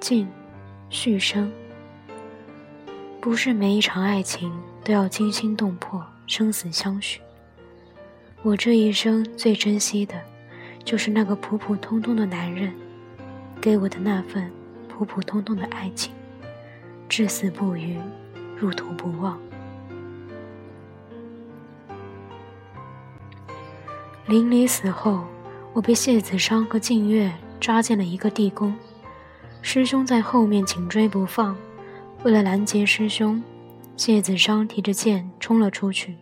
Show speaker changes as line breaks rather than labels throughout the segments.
静，续生。不是每一场爱情都要惊心动魄、生死相许。我这一生最珍惜的，就是那个普普通通的男人，给我的那份普普通通的爱情，至死不渝，入土不忘。林离死后，我被谢子商和静月抓进了一个地宫。师兄在后面紧追不放，为了拦截师兄，谢子商提着剑冲了出去。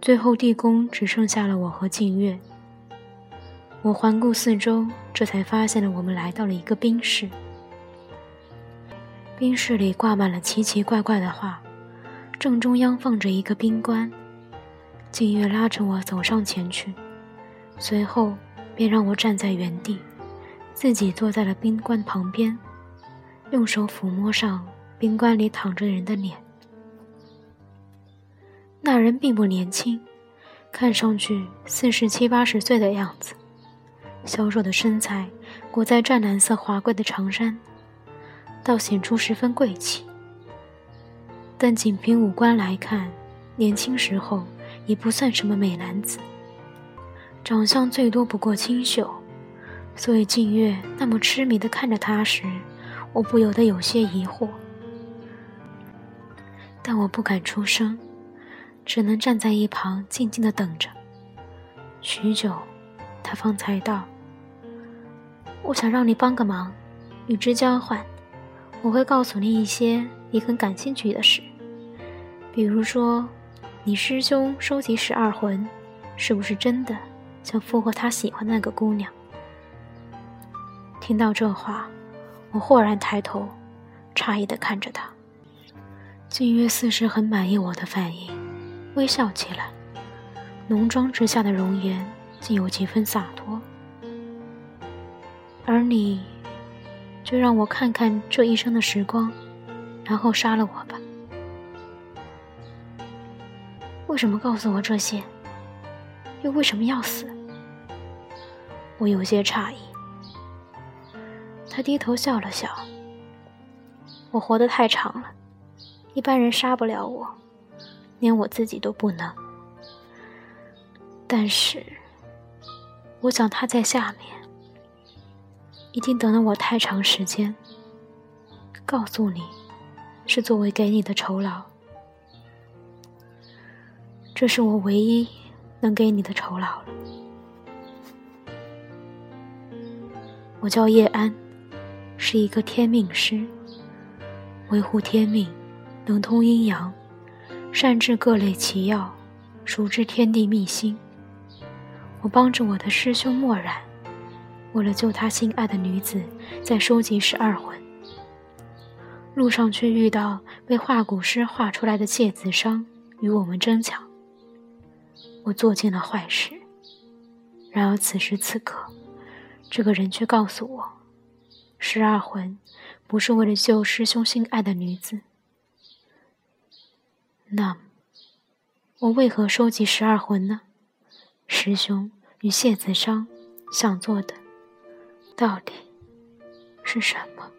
最后地宫只剩下了我和静月。我环顾四周，这才发现了我们来到了一个冰室。冰室里挂满了奇奇怪怪的画，正中央放着一个冰棺。静月拉着我走上前去，随后便让我站在原地。自己坐在了冰棺旁边，用手抚摸上冰棺里躺着人的脸。那人并不年轻，看上去四十七八十岁的样子，消瘦的身材裹在湛蓝色华贵的长衫，倒显出十分贵气。但仅凭五官来看，年轻时候也不算什么美男子，长相最多不过清秀。所以静月那么痴迷的看着他时，我不由得有些疑惑，但我不敢出声，只能站在一旁静静的等着。许久，他方才道：“我想让你帮个忙，与之交换，我会告诉你一些你很感兴趣的事，比如说，你师兄收集十二魂，是不是真的想复活他喜欢那个姑娘？”听到这话，我豁然抬头，诧异的看着他。静月似是很满意我的反应，微笑起来，浓妆之下的容颜竟有几分洒脱。而你，就让我看看这一生的时光，然后杀了我吧。为什么告诉我这些？又为什么要死？我有些诧异。他低头笑了笑。我活得太长了，一般人杀不了我，连我自己都不能。但是，我想他在下面，一定等了我太长时间。告诉你，是作为给你的酬劳。这是我唯一能给你的酬劳了。我叫叶安。是一个天命师，维护天命，能通阴阳，善治各类奇药，熟知天地秘辛。我帮着我的师兄墨染，为了救他心爱的女子，在收集十二魂。路上却遇到被画骨师画出来的芥子商，与我们争抢。我做尽了坏事，然而此时此刻，这个人却告诉我。十二魂不是为了救师兄心爱的女子，那么我为何收集十二魂呢？师兄与谢子商想做的到底是什么？